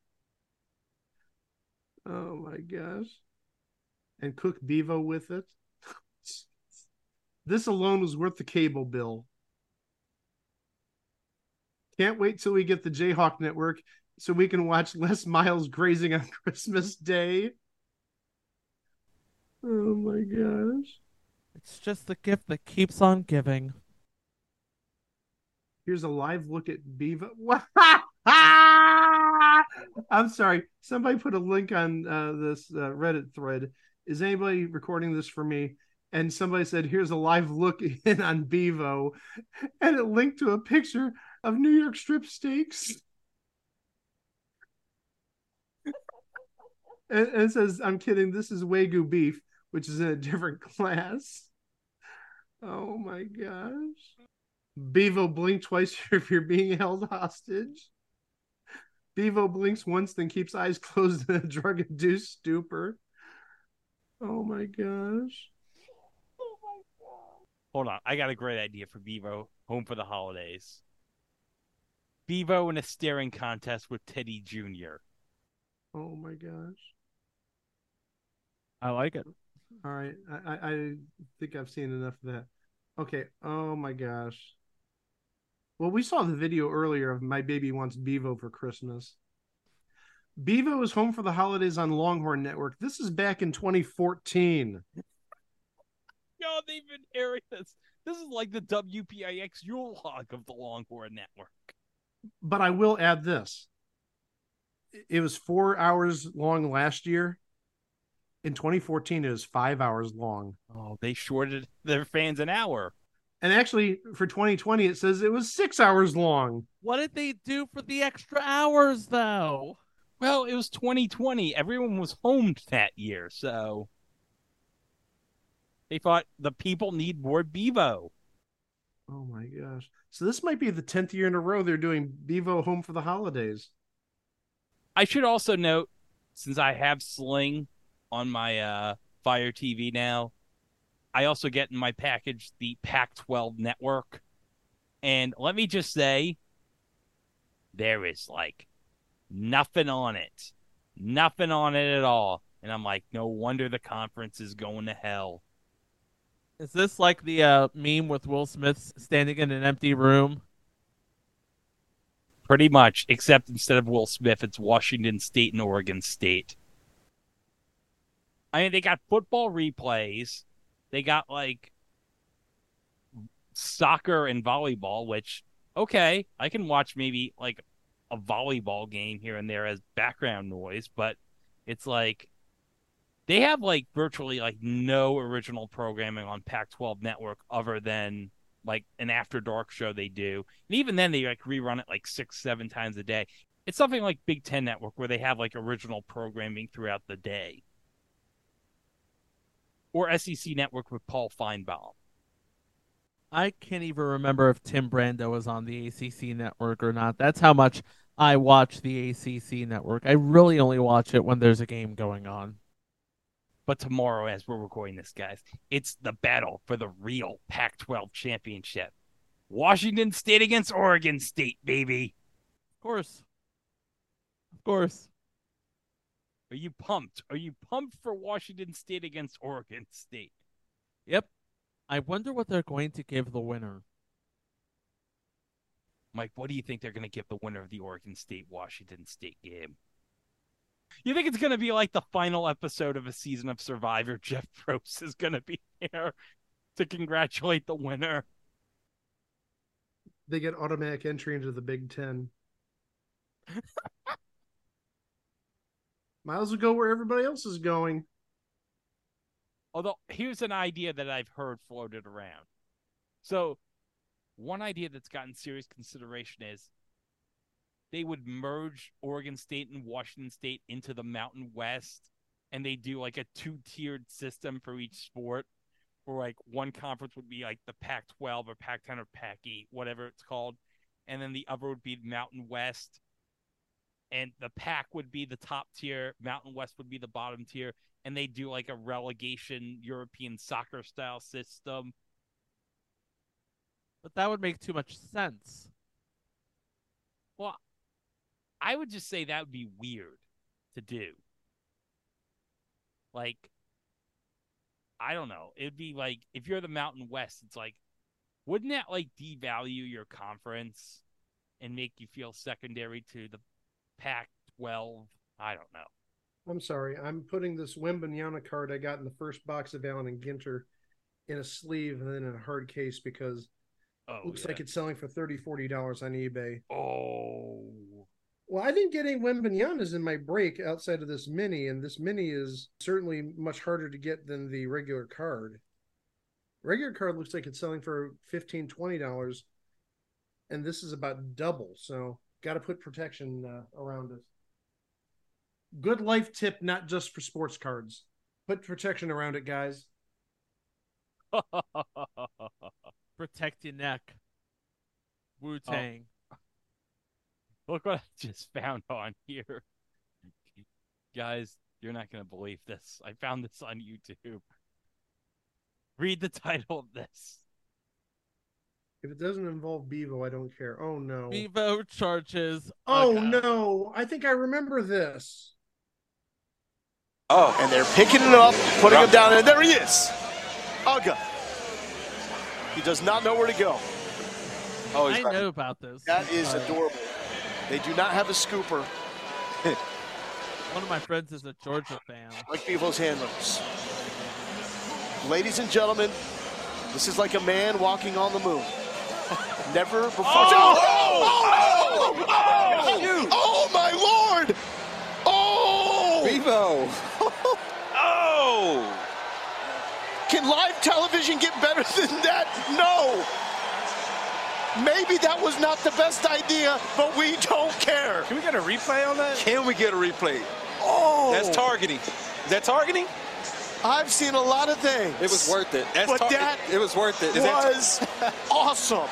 Oh my gosh. And cook Bevo with it. this alone was worth the cable bill. Can't wait till we get the Jayhawk network so we can watch Les Miles grazing on Christmas Day. Oh my gosh. It's just the gift that keeps on giving. Here's a live look at Bevo. I'm sorry. Somebody put a link on uh, this uh, Reddit thread. Is anybody recording this for me? And somebody said, "Here's a live look in on Bevo," and it linked to a picture of New York strip steaks. and, and it says, "I'm kidding. This is Wagyu beef, which is in a different class." Oh my gosh. Bevo blink twice if you're being held hostage. Bevo blinks once, then keeps eyes closed in a drug induced stupor. Oh my gosh. Oh my God. Hold on. I got a great idea for Bevo Home for the Holidays. Bevo in a staring contest with Teddy Jr. Oh my gosh. I like it. All right. I, I, I think I've seen enough of that. Okay. Oh my gosh. Well, we saw the video earlier of My Baby Wants Bevo for Christmas. Bevo is home for the holidays on Longhorn Network. This is back in 2014. Yo, they've been airing this. This is like the WPIX Yule log of the Longhorn Network. But I will add this. It was four hours long last year. In 2014, it was five hours long. Oh, they shorted their fans an hour. And actually, for 2020, it says it was six hours long. What did they do for the extra hours, though? Well, it was 2020. Everyone was home that year, so they thought the people need more Bevo. Oh my gosh. So this might be the 10th year in a row they're doing Bevo Home for the Holidays. I should also note, since I have Sling on my uh, Fire TV now, I also get in my package the Pac 12 network. And let me just say, there is like nothing on it. Nothing on it at all. And I'm like, no wonder the conference is going to hell. Is this like the uh, meme with Will Smith standing in an empty room? Pretty much, except instead of Will Smith, it's Washington State and Oregon State. I mean, they got football replays. They got like soccer and volleyball, which, okay, I can watch maybe like a volleyball game here and there as background noise, but it's like they have like virtually like no original programming on Pac-12 network other than like an after dark show they do. And even then they like rerun it like 6 7 times a day. It's something like Big 10 network where they have like original programming throughout the day. Or SEC network with Paul Finebaum. I can't even remember if Tim Brando was on the ACC network or not. That's how much I watch the ACC network. I really only watch it when there's a game going on. But tomorrow, as we're recording this, guys, it's the battle for the real Pac 12 championship. Washington State against Oregon State, baby. Of course. Of course. Are you pumped? Are you pumped for Washington State against Oregon State? Yep. I wonder what they're going to give the winner. Mike, what do you think they're going to give the winner of the Oregon State Washington State game? You think it's going to be like the final episode of a season of Survivor? Jeff Probst is going to be there to congratulate the winner. They get automatic entry into the Big Ten. Might as well go where everybody else is going. Although, here's an idea that I've heard floated around. So, one idea that's gotten serious consideration is they would merge Oregon State and Washington State into the Mountain West, and they do like a two tiered system for each sport. Where like one conference would be like the Pac 12 or Pac 10 or Pac 8, whatever it's called. And then the other would be Mountain West. And the pack would be the top tier, Mountain West would be the bottom tier. And they do like a relegation European soccer style system. But that would make too much sense. Well, I would just say that would be weird to do. Like, I don't know. It'd be like if you're the Mountain West, it's like, wouldn't that like devalue your conference and make you feel secondary to the Pac 12? I don't know. I'm sorry. I'm putting this Wembanyama card I got in the first box of Allen and Ginter in a sleeve and then in a hard case because Oh, looks yeah. like it's selling for 30 $40 on eBay. Oh. Well, I didn't get any Wembanyama's in my break outside of this mini, and this mini is certainly much harder to get than the regular card. Regular card looks like it's selling for 15 $20, and this is about double. So, got to put protection uh, around it. Good life tip, not just for sports cards. Put protection around it, guys. Protect your neck. Wu Tang. Look what I just found on here. Guys, you're not going to believe this. I found this on YouTube. Read the title of this. If it doesn't involve Bevo, I don't care. Oh no. Bevo charges. Oh Uga. no. I think I remember this. Oh, and they're picking it up, putting him down, and there he is. Uga. He does not know where to go. Oh, I know about this. That is Uh, adorable. They do not have a scooper One of my friends is a Georgia fan. like Bevo's handlers. Ladies and gentlemen, this is like a man walking on the moon. Never before. Oh! oh, oh, oh, oh my lord! Oh! Bevo. oh! Can live television get better than that? No! Maybe that was not the best idea, but we don't care. Can we get a replay on that? Can we get a replay? Oh! That's targeting. Is that targeting? I've seen a lot of things. It was worth it. That's but tar- that it was worth it. Is that- was awesome.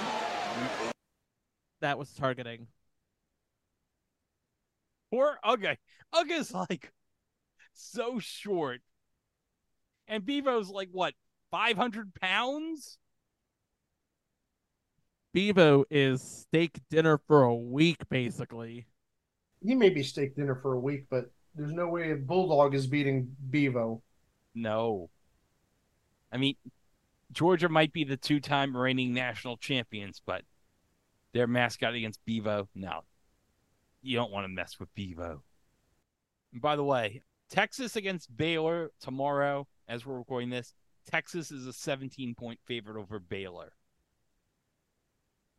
That was targeting. Poor Uga. Uga's like so short. And Bevo's like, what, 500 pounds? Bevo is steak dinner for a week, basically. He may be steak dinner for a week, but there's no way a bulldog is beating Bevo. No. I mean, Georgia might be the two-time reigning national champions, but their mascot against Bevo, no, you don't want to mess with Bevo. And by the way, Texas against Baylor tomorrow, as we're recording this. Texas is a 17-point favorite over Baylor.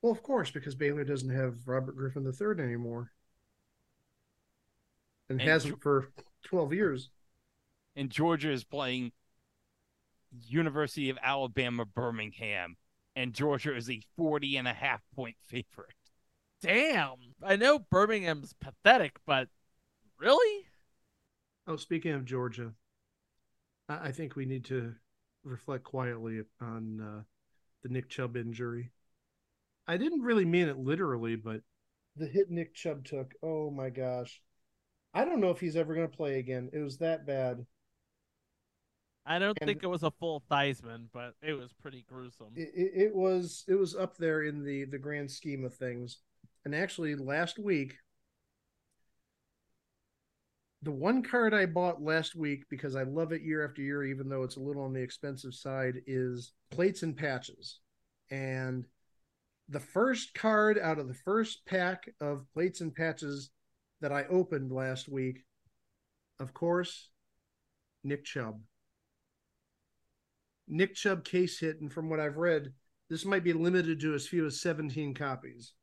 Well, of course, because Baylor doesn't have Robert Griffin III anymore, and, And hasn't for twelve years. And Georgia is playing University of Alabama Birmingham, and Georgia is a 40 and a half point favorite. Damn. I know Birmingham's pathetic, but really? Oh, speaking of Georgia, I, I think we need to reflect quietly on uh, the Nick Chubb injury. I didn't really mean it literally, but the hit Nick Chubb took, oh my gosh. I don't know if he's ever going to play again. It was that bad. I don't And- think it was a full Theismann, but it was pretty gruesome. It, it, it was it was up there in the the grand scheme of things. And actually, last week, the one card I bought last week because I love it year after year, even though it's a little on the expensive side, is plates and patches. And the first card out of the first pack of plates and patches that I opened last week, of course, Nick Chubb. Nick Chubb case hit, and from what I've read, this might be limited to as few as 17 copies.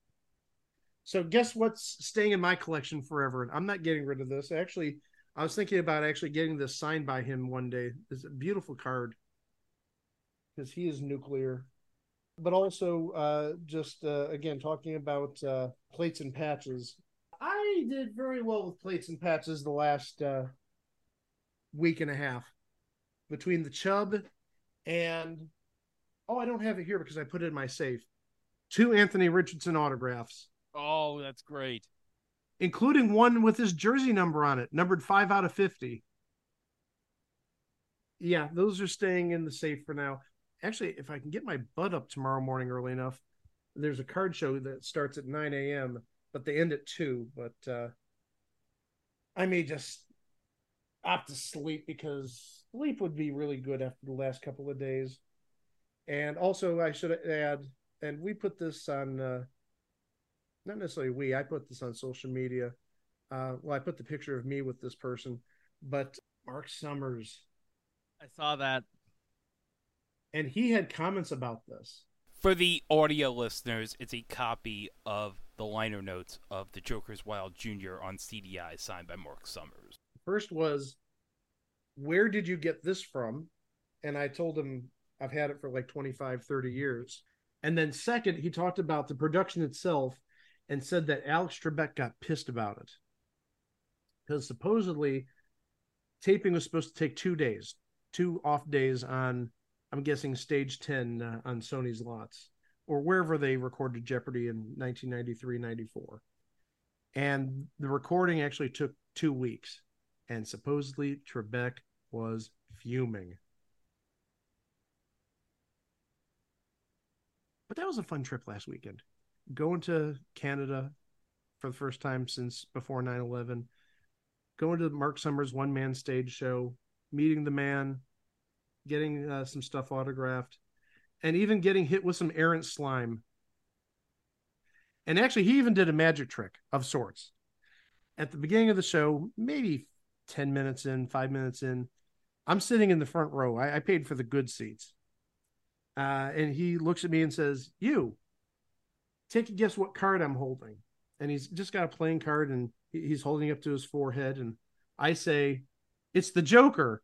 So guess what's staying in my collection forever? And I'm not getting rid of this. Actually, I was thinking about actually getting this signed by him one day. It's a beautiful card because he is nuclear. But also, uh, just uh, again talking about uh, plates and patches. I did very well with plates and patches the last uh, week and a half between the Chubb and oh, I don't have it here because I put it in my safe. Two Anthony Richardson autographs, Oh, that's great. including one with his jersey number on it, numbered five out of 50. Yeah, those are staying in the safe for now. Actually, if I can get my butt up tomorrow morning early enough, there's a card show that starts at 9 a.m., but they end at 2. But uh, I may just opt to sleep because sleep would be really good after the last couple of days. And also, I should add, and we put this on, uh, not necessarily we, I put this on social media. Uh, well, I put the picture of me with this person, but Marc Summers, I saw that. and he had comments about this. For the audio listeners, it's a copy of the liner notes of the Joker's Wild Jr. on CDI signed by Marc Summers. First was, where did you get this from? And I told him I've had it for like 25, 30 years. And then second, he talked about the production itself and said that Alex Trebek got pissed about it. Because supposedly taping was supposed to take two days, two off days on, I'm guessing, stage 10 uh, on Sony's lots or wherever they recorded Jeopardy in 1993, 94. And the recording actually took two weeks. And supposedly Trebek was fuming. But that was a fun trip last weekend. Going to Canada for the first time since before 9 11, going to Marc Summers' one man stage show, meeting the man, getting uh, some stuff autographed, and even getting hit with some errant slime. And actually, he even did a magic trick of sorts. At the beginning of the show, maybe 10 minutes in, five minutes in, I'm sitting in the front row. I, I paid for the good seats. Uh, and he looks at me and says, You, take a guess what card I'm holding. And he's just got a playing card and he- he's holding it up to his forehead. And I say, It's the Joker.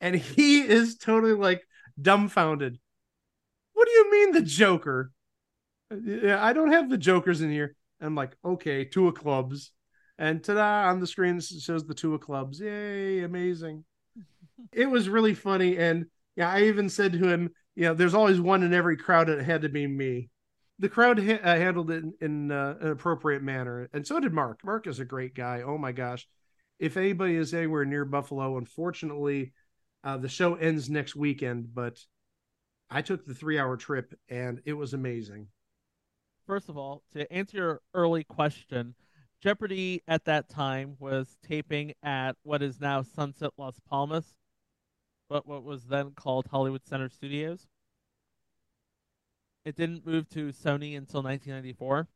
And he is totally like dumbfounded. What do you mean the Joker? I don't have the Jokers in here. I'm like, okay, two of clubs. And ta-da, on the screen shows the two of clubs. Yay, amazing. it was really funny. And yeah, I even said to him, you know, there's always one in every crowd, and it had to be me. The crowd ha- uh, handled it in, in uh, an appropriate manner, and so did Marc. Marc is a great guy. Oh my gosh. If anybody is anywhere near Buffalo, unfortunately, uh, the show ends next weekend, but I took the three hour trip and it was amazing. First of all, to answer your early question, Jeopardy at that time was taping at what is now Sunset Las Palmas, but what was then called Hollywood Center Studios. it didn't move to Sony until 1994.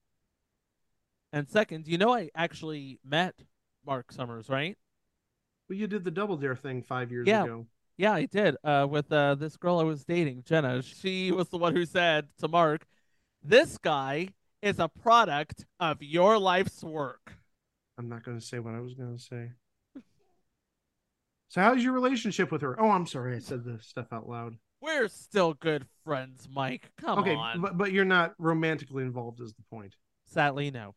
And second, you know I actually met Marc Summers, right? Well, you did the Double Dare thing five years Yeah. ago. Yeah, I did. Uh, with uh, this girl I was dating, Jenna. She was the one who said to Marc, "This guy is a product of your life's work." I'm not going to say what I was going to say. So, how's your relationship with her? Oh, I'm sorry, I said the stuff out loud. We're still good friends, Mike. Come okay, on. but but you're not romantically involved, is the point. Sadly, no.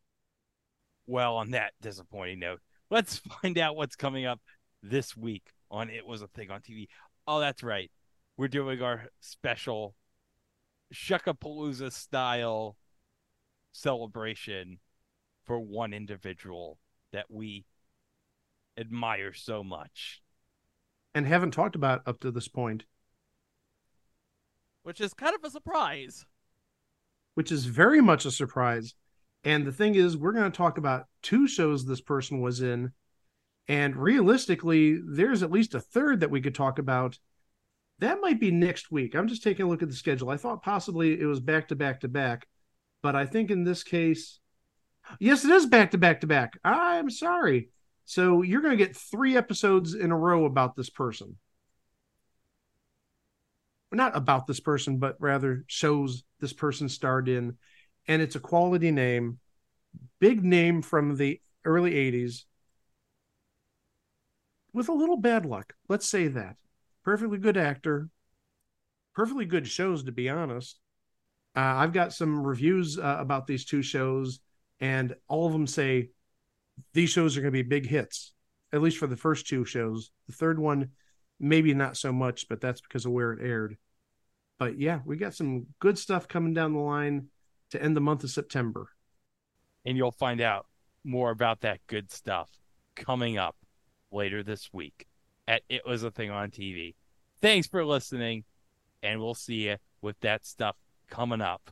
Well, on that disappointing note, let's find out what's coming up this week on It Was a Thing on TV. Oh, that's right. We're doing our special Shuckapalooza style celebration for one individual that we admire so much. And haven't talked about up to this point, Which is kind of a surprise. which is very much a surprise. And the thing is, we're going to talk about two shows this person was in. And realistically, there's at least a third that we could talk about. That might be next week. I'm just taking a look at the schedule. I thought possibly it was back to back to back, but I think in this case, yes, it is back to back to back. I'm sorry. So you're going to get three episodes in a row about this person. Not about this person, but rather shows this person starred in. And it's a quality name, big name from the early 80s with a little bad luck. Let's say that. Perfectly good actor, perfectly good shows, to be honest. Uh, I've got some reviews uh, about these two shows, and all of them say these shows are going to be big hits, at least for the first two shows. The third one, maybe not so much, but that's because of where it aired. But yeah, we got some good stuff coming down the line to end the month of September. And you'll find out more about that good stuff coming up later this week at It Was a Thing on TV. Thanks for listening, and we'll see you with that stuff coming up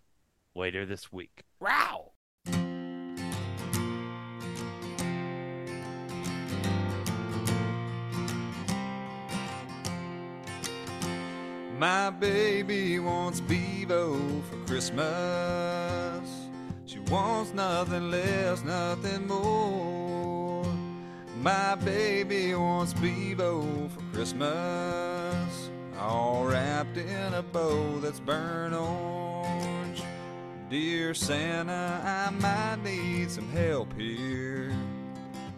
later this week. Wow! My baby wants Bevo for Christmas. She wants nothing less, nothing more. My baby wants Bevo for Christmas. All wrapped in a bow that's burnt orange. Dear Santa, I might need some help here.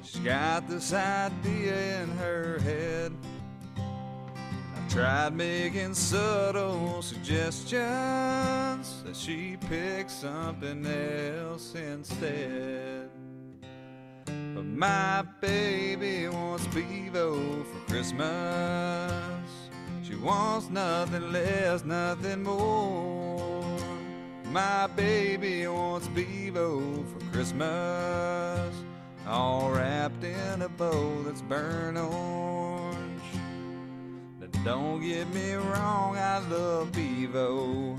She's got this idea in her head. I've tried making subtle suggestions that she pick something else instead. But my baby wants Bevo for Christmas. She wants nothing less, nothing more. My baby wants Bevo for Christmas. All wrapped in a bow that's burnt orange. Now, Don't get me wrong, I love Bevo.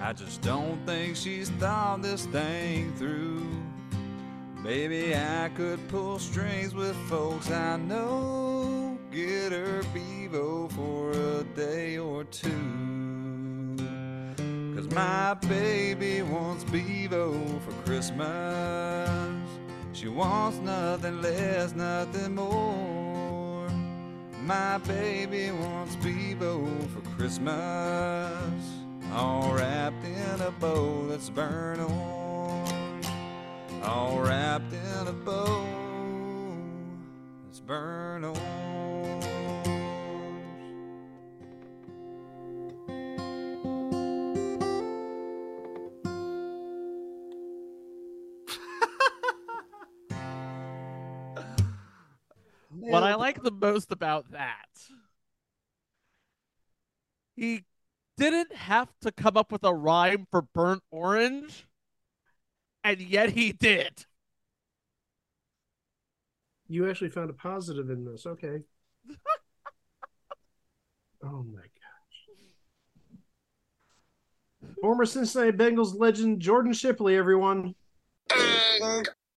I just don't think she's thought this thing through. Maybe I could pull strings with folks I know. Get her Bevo for a day or two. Cause my baby wants Bevo for Christmas. She wants nothing less, nothing more. My baby wants Bevo for Christmas, all wrapped in a bow that's burnt orange, all wrapped in a bow that's burnt orange. Like the most about that, he didn't have to come up with a rhyme for burnt orange, and yet he did. You actually found a positive in this. Okay. oh my gosh. Former Cincinnati Bengals legend Jordan Shipley, everyone. And